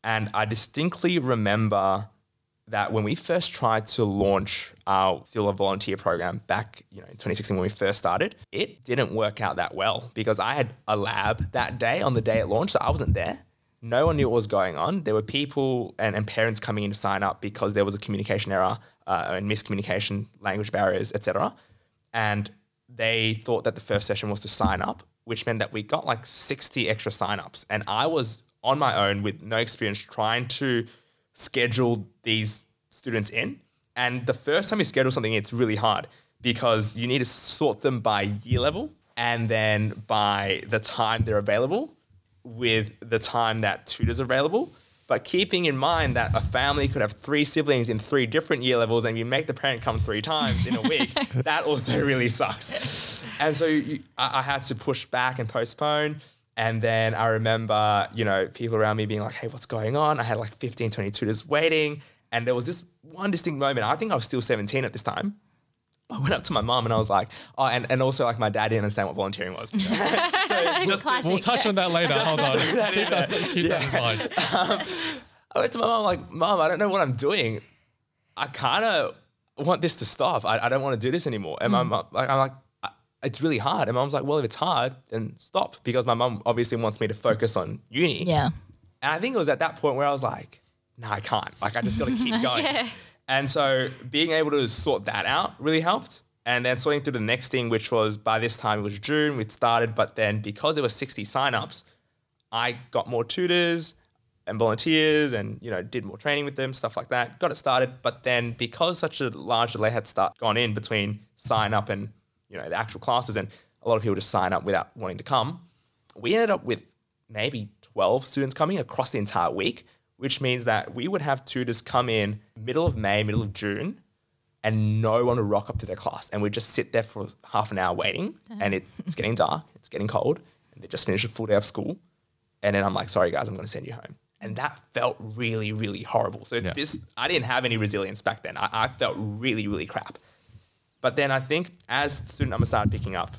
and I distinctly remember that when we first tried to launch our still a volunteer program back you know in 2016 when we first started it didn't work out that well because i had a lab that day on the day it launched so i wasn't there no one knew what was going on there were people and, and parents coming in to sign up because there was a communication error uh, and miscommunication language barriers etc and they thought that the first session was to sign up, which meant that we got like 60 extra signups. And I was on my own with no experience trying to schedule these students in. And the first time you schedule something, it's really hard because you need to sort them by year level and then by the time they're available with the time that tutors are available. But keeping in mind that a family could have three siblings in three different year levels and you make the parent come three times in a week, that also really sucks. And so you, I, I had to push back and postpone. And then I remember, you know, people around me being like, hey, what's going on? I had like 15, 20 tutors waiting. And there was this one distinct moment. I think I was still 17 at this time. I went up to my mom and I was like, oh, and, and also like my dad didn't understand what volunteering was. so just Classic. We'll touch on that later. Hold on. Keep that in that, keep that in mind. Um, I went to my mom like, Mom, I don't know what I'm doing. I kind of want this to stop. I, I don't want to do this anymore. And my mm. mom, like, I'm like, "I- it's really hard. And mom's like, well, if it's hard, then stop. Because my mom obviously wants me to focus on uni. Yeah. And I think it was at that point where I was like, no, I can't. Like, I just got to keep going. And so being able to sort that out really helped. And then sorting through the next thing, which was by this time it was June, we'd started. But then because there were 60 signups, I got more tutors. and volunteers and you know did more training with them stuff like that got it started but then because such a large delay had start gone in between sign up and you know the actual classes and a lot of people just sign up without wanting to come we ended up with maybe 12 students coming across the entire week which means that we would have tutors come in middle of may middle of june and no one would rock up to their class and we'd just sit there for half an hour waiting and it, it's getting dark it's getting cold and they just finished a full day of school and then I'm like, sorry guys, I'm going to send you home. And that felt really, really horrible. So Yeah. this, I didn't have any resilience back then. I, I felt really, really crap. But then I think as student numbers started picking up,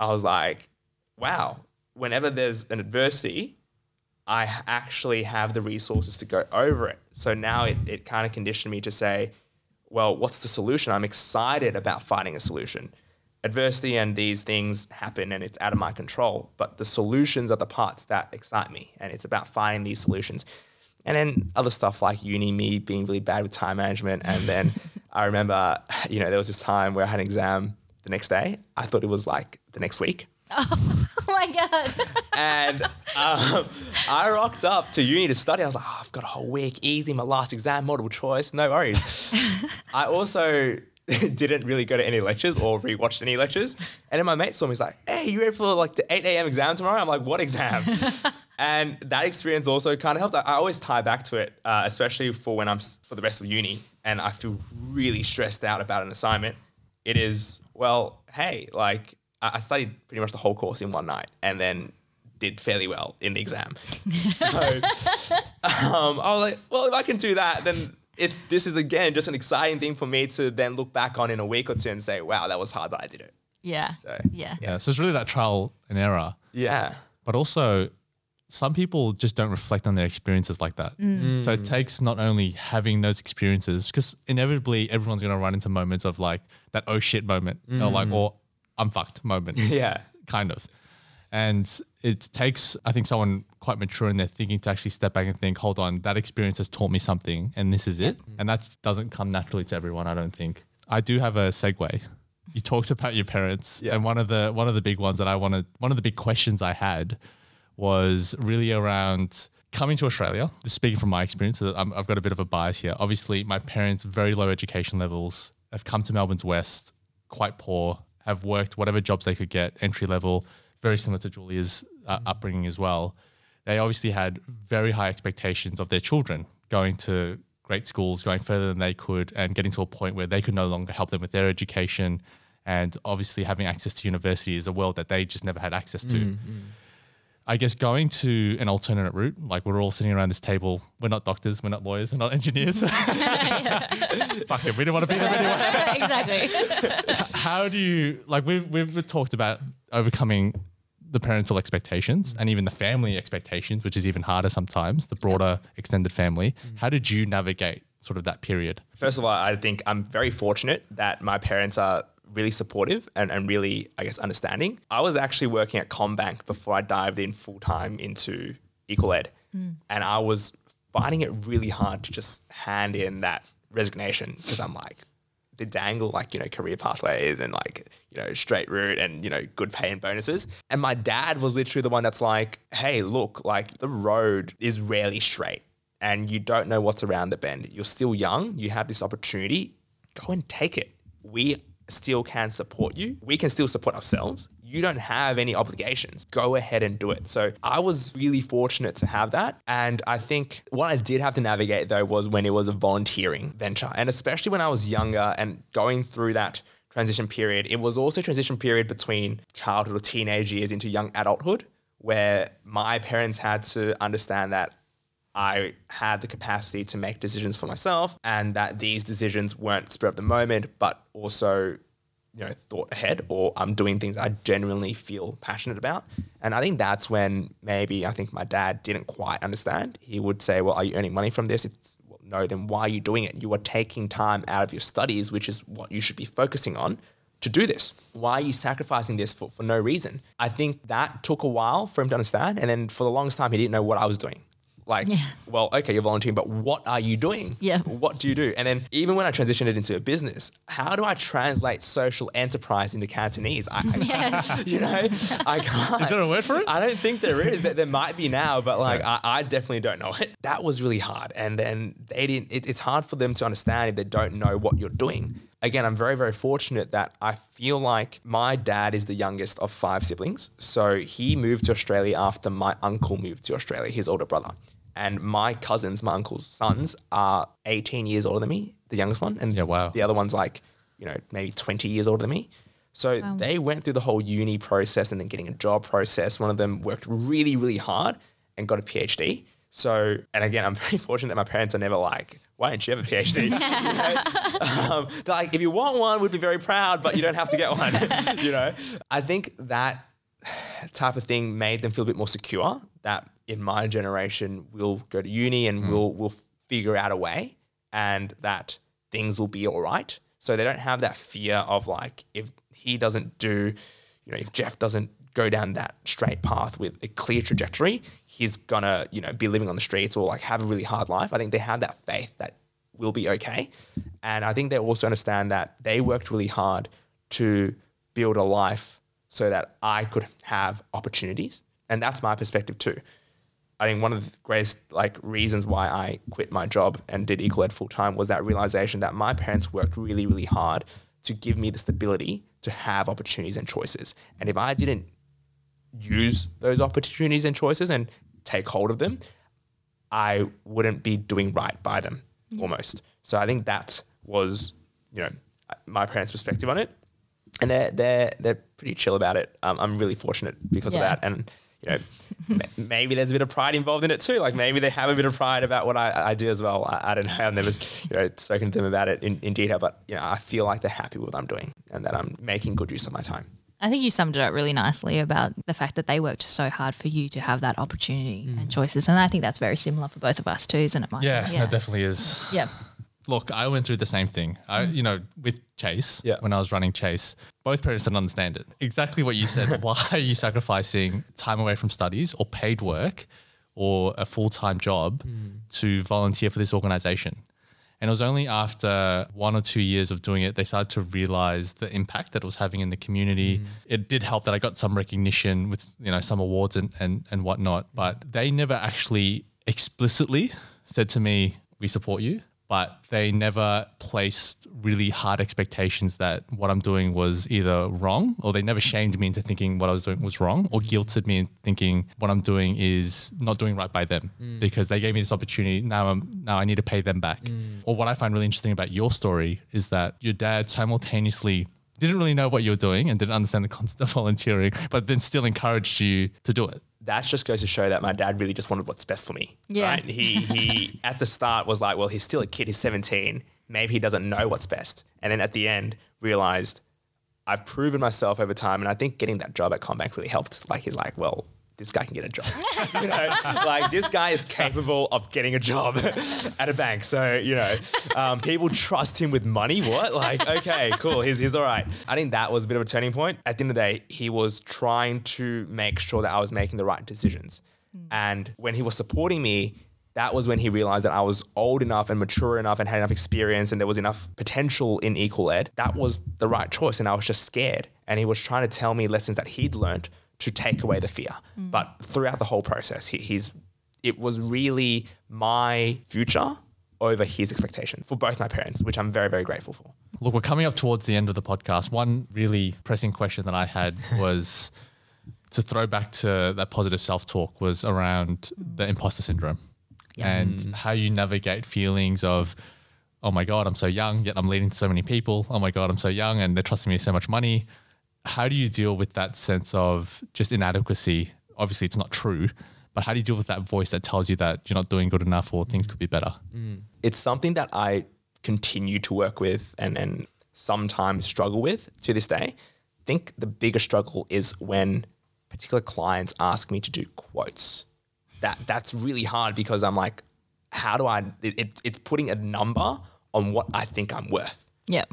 I was like, wow, whenever there's an adversity, I actually have the resources to go over it. So now it, it kind of conditioned me to say, well, what's the solution? I'm excited about finding a solution. Adversity and these things happen and it's out of my control, but the solutions are the parts that excite me. And it's about finding these solutions. And then other stuff like uni, me being really bad with time management. And then I remember, you know, there was this time where I had an exam the next day. I thought it was like the next week Oh my god. and um, I rocked up to uni to study. I was like, oh, I've got a whole week, easy, my last exam, multiple choice, no worries. I also didn't really go to any lectures or rewatched any lectures. And then my mate saw me, he's like, hey, you ready for like the 8 a.m. exam tomorrow? I'm like, what exam? and that experience also kind of helped. I, I always tie back to it, uh, especially for when I'm for the rest of uni and I feel really stressed out about an assignment. It is, well, hey, like I I studied pretty much the whole course in one night and then did fairly well in the exam. so um, I was like, well, if I can do that, then it's this is again just an exciting thing for me to then look back on in a week or two and say, wow, that was hard, but I did it. Yeah. So Yeah. Yeah. So it's really that trial and error. yeah, But also, some people just don't reflect on their experiences like that. So it takes not only having those experiences, because inevitably everyone's going to run into moments of like that oh shit moment, or like, or I'm fucked moment. yeah, kind of. And it takes, I think, someone quite mature in their thinking to actually step back and think, hold on, that experience has taught me something, and this is it. And that doesn't come naturally to everyone, I don't think. I do have a segue. You talked about your parents, Yeah. and one of the one of the big ones that I wanted, one of the big questions I had was really around coming to Australia. Speaking from my experience, uh, I'm, I've got a bit of a bias here. Obviously, my parents very low education levels have come to Melbourne's West, quite poor, have worked whatever jobs they could get, entry level, very similar to Julia's uh, mm. upbringing as well. They obviously had very high expectations of their children going to great schools, going further than they could, and getting to a point where they could no longer help them with their education. And obviously, having access to university is a world that they just never had access to. Mm, mm. I guess going to an alternate route, like we're all sitting around this table, we're not doctors, we're not lawyers, we're not engineers. Fuck it, we don't want to be there anyway. exactly. How do you like we've we've talked about overcoming the parental expectations and even the family expectations, which is even harder sometimes, the broader extended family. Mm. How did you navigate sort of that period? First of all, I think I'm very fortunate that my parents are really supportive and, and really, I guess, understanding. I was actually working at CommBank before I dived in full time into Equal Ed. Hmm. And I was finding it really hard to just hand in that resignation because I'm like, the dangle like, you know, career pathways and like, you know, straight route and, you know, good pay and bonuses. And my dad was literally the one that's like, hey, look, like the road is rarely straight and you don't know what's around the bend. You're still young, you have this opportunity, go and take it. We still can support you. We can still support ourselves. You don't have any obligations. Go ahead and do it. So I was really fortunate to have that. And I think what I did have to navigate though was when it was a volunteering venture. And especially when I was younger and going through that transition period, it was also a transition period between childhood or teenage years into young adulthood where my parents had to understand that I had the capacity to make decisions for myself and that these decisions weren't spur of the moment, but also, you know, thought ahead or I'm doing things I genuinely feel passionate about. And I think that's when maybe I think my dad didn't quite understand. He would say, Well, are you earning money from this? It's well, no, then why are you doing it? You are taking time out of your studies, which is what you should be focusing on to do this? Why are you sacrificing this for, for no reason? I think that took a while for him to understand. And then for the longest time, he didn't know what I was doing. Like, well, okay, you're volunteering, but what are you doing? Yeah. What do you do? And then even when I transitioned it into a business, how do I translate social enterprise into Cantonese? I, I Yes. you know, I can't. Is there a word for it? I don't think there is. There, there might be now, but like I, I definitely don't know it. That was really hard, and then they didn't. It, it's hard for them to understand if they don't know what you're doing. Again, I'm very very fortunate that I feel like my dad is the youngest of five siblings, so he moved to Australia after my uncle moved to Australia, his older brother. And my cousins, my uncle's sons, are 18 years older than me, the youngest one, and Yeah, wow. the other one's like, you know, maybe 20 years older than me. So they went through the whole uni process and then getting a job process. One of them worked really, really hard and got a PhD. So, and again, I'm very fortunate that my parents are never like, why don't you have a PhD? You know? um, they're like, if you want one, we'd be very proud, but you don't have to get one. you know, I think that type of thing made them feel a bit more secure that in my generation we'll go to uni and hmm. we'll we'll figure out a way and that things will be all right. So they don't have that fear of like if he doesn't do, you know, if Jeff doesn't go down that straight path with a clear trajectory, he's gonna, you know, be living on the streets or like have a really hard life. I think they have that faith that we'll be okay. And I think they also understand that they worked really hard to build a life so that I could have opportunities. And that's my perspective too. I think one of the greatest like reasons why I quit my job and did equal ed full time was that realization that my parents worked really, really hard to give me the stability to have opportunities and choices. And if I didn't use those opportunities and choices and take hold of them, I wouldn't be doing right by them almost. So I think that was, you know, my parents' perspective on it. And they're they're they're pretty chill about it. Um, I'm really fortunate because Yeah. of that. And you know, maybe there's a bit of pride involved in it too. Like maybe they have a bit of pride about what I, I do as well. I, I don't know. I've never you know spoken to them about it in, in detail, but you know, I feel like they're happy with what I'm doing and that I'm making good use of my time. I think you summed it up really nicely about the fact that they worked so hard for you to have that opportunity and mm. choices. And I think that's very similar for both of us too, isn't it, Mike? Yeah, yeah. that definitely is. yeah. Look, I went through the same thing. I, mm. you know, with Chase, Yeah. when I was running Chase, both parents didn't understand it. Exactly what you said. Why are you sacrificing time away from studies or paid work or a full time job mm. to volunteer for this organization? And it was only after one or two years of doing it, they started to realize the impact that it was having in the community. Mm. It did help that I got some recognition with, you know, some awards and, and, and whatnot, but they never actually explicitly said to me, we support you. But they never placed really hard expectations that what I'm doing was either wrong or they never shamed me into thinking what I was doing was wrong or guilted me into thinking what I'm doing is not doing right by them mm. because they gave me this opportunity. Now I'm now I need to pay them back. Mm. Or what I find really interesting about your story is that your dad simultaneously didn't really know what you were doing and didn't understand the concept of volunteering, but then still encouraged you to do it. That just goes to show that my dad really just wanted what's best for me. Yeah. Right? He he at the start was like, well, he's still a kid. He's 17. Maybe he doesn't know what's best. And then at the end, realized I've proven myself over time. And I think getting that job at CommBank really helped. Like he's like, well, this guy can get a job. you know, like this guy is capable of getting a job at a bank. So, you know, um, people trust him with money. What? Like, okay, cool. He's, he's all right. I think that was a bit of a turning point. At the end of the day, he was trying to make sure that I was making the right decisions. And when he was supporting me, that was when he realized that I was old enough and mature enough and had enough experience and there was enough potential in equal ed. That was the right choice. And I was just scared. And he was trying to tell me lessons that he'd learned to take away the fear. Mm. But throughout the whole process, he, he's it was really my future over his expectation for both my parents, which I'm very, very grateful for. Look, we're coming up towards the end of the podcast. One really pressing question that I had was to throw back to that positive self talk was around the imposter syndrome and mm. how you navigate feelings of, oh my God, I'm so young, yet I'm leading so many people. Oh my God, I'm so young and they're trusting me so much money. How do you deal with that sense of just inadequacy? Obviously, it's not true, but how do you deal with that voice that tells you that you're not doing good enough or things could be better? Mm. it's something that I continue to work with and, and sometimes struggle with to this day. I think the bigger struggle is when particular clients ask me to do quotes. That that's really hard because I'm like, how do I? It, it, it's putting a number on what I think I'm worth, Yeah.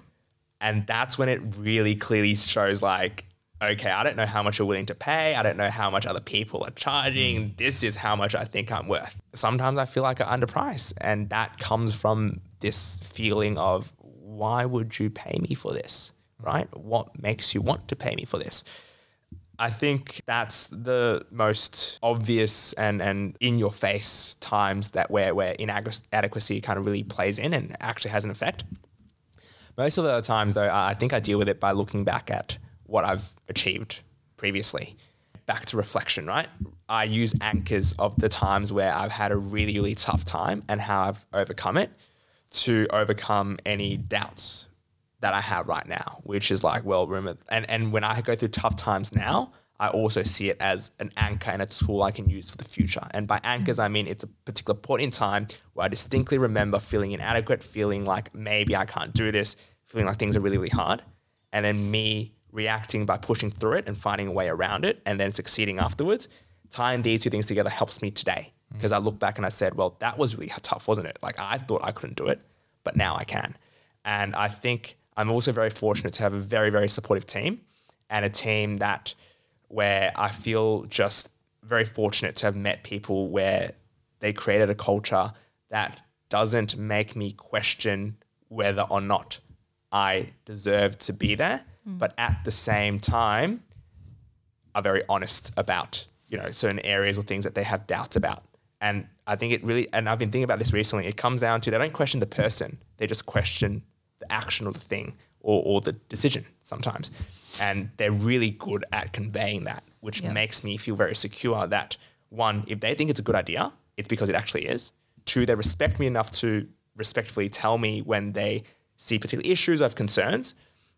And that's when it really clearly shows like okay, I don't know how much you're willing to pay. I don't know how much other people are charging. Mm. This is how much I think I'm worth. Sometimes I feel like I underprice. And that comes from this feeling of why would you pay me for this? Right? What makes you want to pay me for this? I think that's the most obvious and, and in your face times that where, where inadequacy kind of really plays in and actually has an effect. Most of the times, though, I think I deal with it by looking back at what I've achieved previously. Back to reflection, right? I use anchors of the times where I've had a really, really tough time and how I've overcome it to overcome any doubts that I have right now, which is like, well, remember, and, and when I go through tough times now, I also see it as an anchor and a tool I can use for the future. And by anchors, I mean it's a particular point in time where I distinctly remember feeling inadequate, feeling like maybe I can't do this, feeling like things are really, really hard. And then me reacting by pushing through it and finding a way around it and then succeeding afterwards. Tying these two things together helps me today mm. because I look back and I said, well, that was really tough, wasn't it? Like I thought I couldn't do it, but now I can. And I think I'm also very fortunate to have a very, very supportive team and a team that where I feel just very fortunate to have met people where they created a culture that doesn't make me question whether or not I deserve to be there, mm. but at the same time are very honest about, you know, certain areas or things that they have doubts about. And I think it really, and I've been thinking about this recently, it comes down to they don't question the person, they just question the action or the thing or, or the decision sometimes. And they're really good at conveying that, which makes me feel very secure that one, if they think it's a good idea, it's because it actually is. Two, they respect me enough to respectfully tell me when they see particular issues of concerns.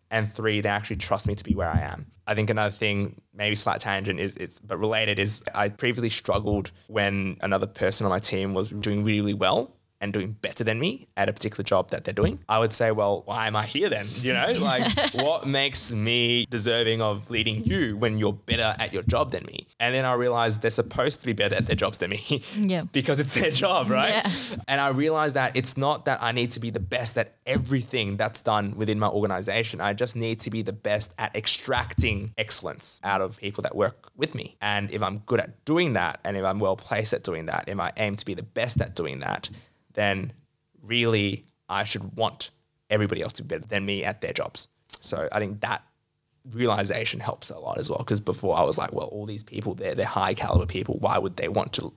And three, they actually trust me to be where I am. I think another thing, maybe slight tangent, is it's but related is I previously struggled when another person on my team was doing really, really well and doing better than me at a particular job that they're doing, I would say, well, why am I here then? You know, like what makes me deserving of leading you when you're better at your job than me? And then I realized they're supposed to be better at their jobs than me yeah. because it's their job, right? Yeah. And I realized that it's not that I need to be the best at everything that's done within my organization. I just need to be the best at extracting excellence out of people that work with me. And if I'm good at doing that, and if I'm well placed at doing that, if I aim to be the best at doing that, then really I should want everybody else to be better than me at their jobs. So I think that realization helps a lot as well. Because before I was like, well, all these people, they're, they're high caliber people. Why would they want to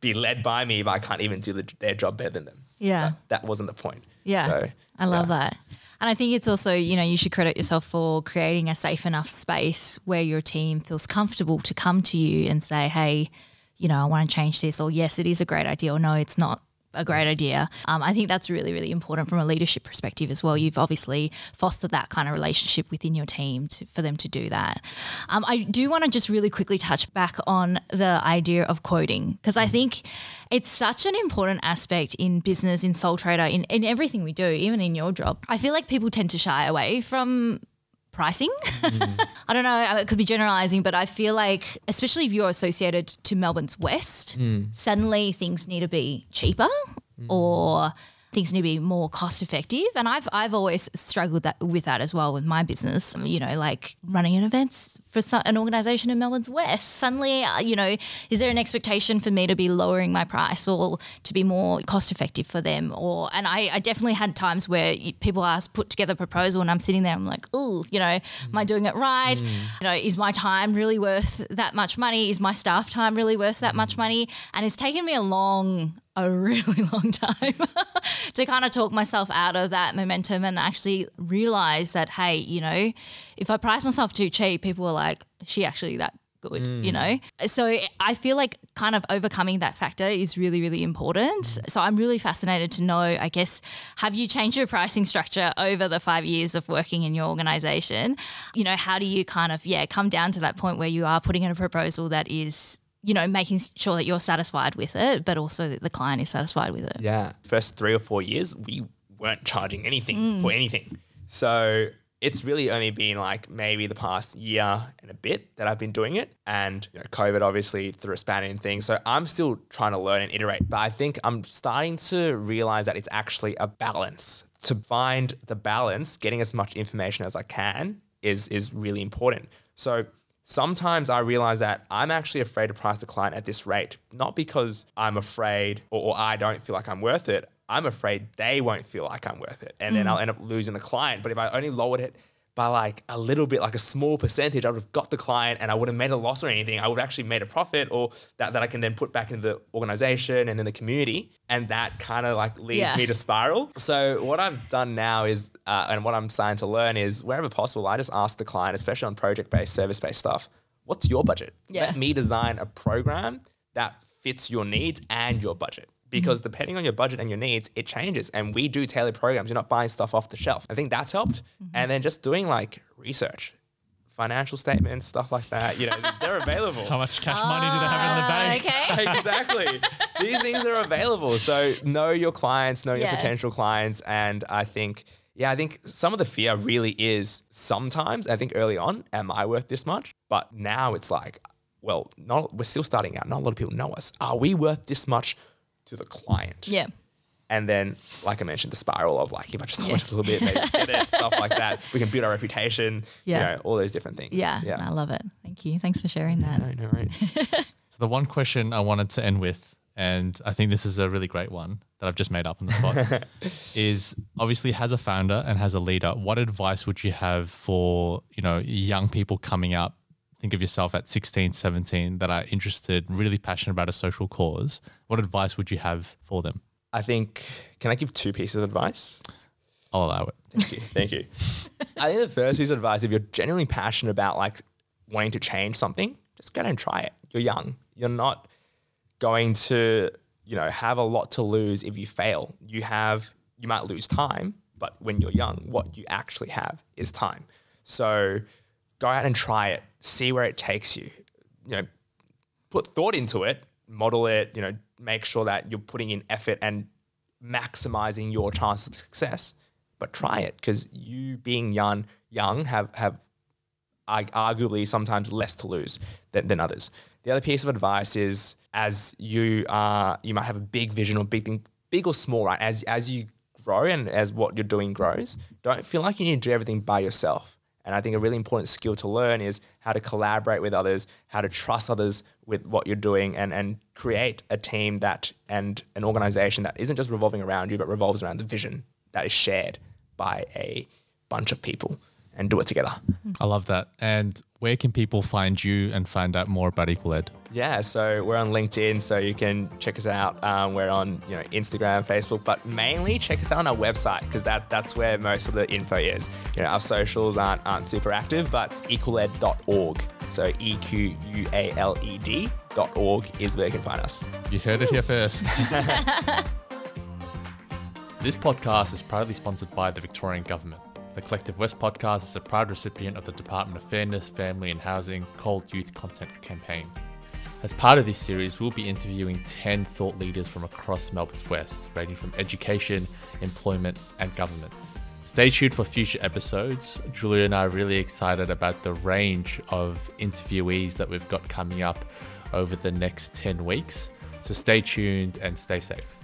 be led by me if I can't even do the, their job better than them? Yeah. That, that wasn't the point. Yeah. So, I love yeah. that. And I think it's also, you know, you should credit yourself for creating a safe enough space where your team feels comfortable to come to you and say, hey, you know, I want to change this, or yes, it is a great idea, or no, it's not a great idea. Um, I think that's really, really important from a leadership perspective as well. You've obviously fostered that kind of relationship within your team to, for them to do that. Um, I do want to just really quickly touch back on the idea of quoting because I think it's such an important aspect in business, in Sole Trader, in, in everything we do, even in your job. I feel like people tend to shy away from pricing. Mm. I don't know, it could be generalizing, but I feel like, especially if you're associated to Melbourne's West, mm. suddenly things need to be cheaper mm. or things need to be more cost effective. And I've I've always struggled that, with that as well with my business. You know, like running an events for an organisation in Melbourne's West. Suddenly, uh, you know, is there an expectation for me to be lowering my price or to be more cost effective for them? Or and I, I definitely had times where people ask put together a proposal and I'm sitting there, I'm like, oh, you know, mm. am I doing it right? Mm. You know, is my time really worth that much money? Is my staff time really worth that much money? And it's taken me a long a really long time to kind of talk myself out of that momentum and actually realize that, hey, you know, if I price myself too cheap, people are like, she actually that good, mm. you know? So I feel like kind of overcoming that factor is really, really important. So I'm really fascinated to know, I guess, have you changed your pricing structure over the five years of working in your organization? You know, how do you kind of, yeah, come down to that point where you are putting in a proposal that is you know, making sure that you're satisfied with it, but also that the client is satisfied with it. Yeah. First three or four years, we weren't charging anything mm. for anything. So it's really only been like maybe the past year and a bit that I've been doing it. And you know, COVID obviously threw a spanner in things. So I'm still trying to learn and iterate. But I think I'm starting to realize that it's actually a balance. To find the balance, getting as much information as I can is is really important. So sometimes I realize that I'm actually afraid to price the client at this rate, not because I'm afraid or, or I don't feel like I'm worth it. I'm afraid they won't feel like I'm worth it. And then mm. I'll end up losing the client. But if I only lowered it by like a little bit, like a small percentage, I would have got the client and I wouldn't have made a loss or anything. I would have actually made a profit or that, that I can then put back into the organization and in the community. And that kind of like leads Yeah. me to spiral. So what I've done now is, uh, and what I'm starting to learn is wherever possible, I just ask the client, especially on project-based, service-based stuff, what's your budget? Yeah. Let me design a program that fits your needs and your budget. Because mm. depending on your budget and your needs, it changes. And we do tailored programs. You're not buying stuff off the shelf. I think that's helped. Mm-hmm. And then just doing like research, financial statements, stuff like that. You know, they're available. How much cash money do they have in the ah, bank? Okay. exactly. These things are available. So know your clients, know your potential clients. And I think, yeah, I think some of the fear really is sometimes, I think early on, am I worth this much? But now it's like, well, not we're still starting out. Not a lot of people know us. Are we worth this much to the client? Yeah. And then, like I mentioned, the spiral of like, if I just lower it a little bit, maybe get it, stuff like that. We can build our reputation, Yeah. you know, all those different things. Yeah. Yeah. I love it. Thank you. Thanks for sharing that. No, no worries. So the one question I wanted to end with, and I think this is a really great one that I've just made up on the spot, is obviously as a founder and as a leader, what advice would you have for, you know, young people coming up? Think of yourself at 16, 17 that are interested, really passionate about a social cause. What advice would you have for them? I think, can I give two pieces of advice? I'll allow it. Thank you. Thank you. I think the first piece of advice, if you're genuinely passionate about like wanting to change something, just go and try it. You're young. You're not going to, you know, have a lot to lose if you fail. You have, you might lose time, but when you're young, what you actually have is time. So go out and try it. See where it takes you. You know, put thought into it, model it, you know, make sure that you're putting in effort and maximizing your chance of success. But try it because you being young, young have have arguably sometimes less to lose than, than others. The other piece of advice is as you are, you might have a big vision or big thing, big or small, right? As as you grow and as what you're doing grows, don't feel like you need to do everything by yourself. And I think a really important skill to learn is how to collaborate with others, how to trust others with what you're doing, and and create a team that and an organization that isn't just revolving around you, but revolves around the vision that is shared by a bunch of people, and do it together. I love that. And where can people find you and find out more about Equal Ed? Yeah, so we're on LinkedIn, so you can check us out. Um, we're on you know Instagram, Facebook, but mainly check us out on our website because that that's where most of the info is. You know, our socials aren't aren't super active, but equaled.org. So e q u a l e d dot org is where you can find us. You heard it here first. This podcast is proudly sponsored by the Victorian Government. The Collective West podcast is a proud recipient of the Department of Fairness, Family and Housing Cold Youth Content Campaign. As part of this series, we'll be interviewing 10 thought leaders from across Melbourne's West, ranging from education, employment, and government. Stay tuned for future episodes. Julia and I are really excited about the range of interviewees that we've got coming up over the next 10 weeks. So stay tuned and stay safe.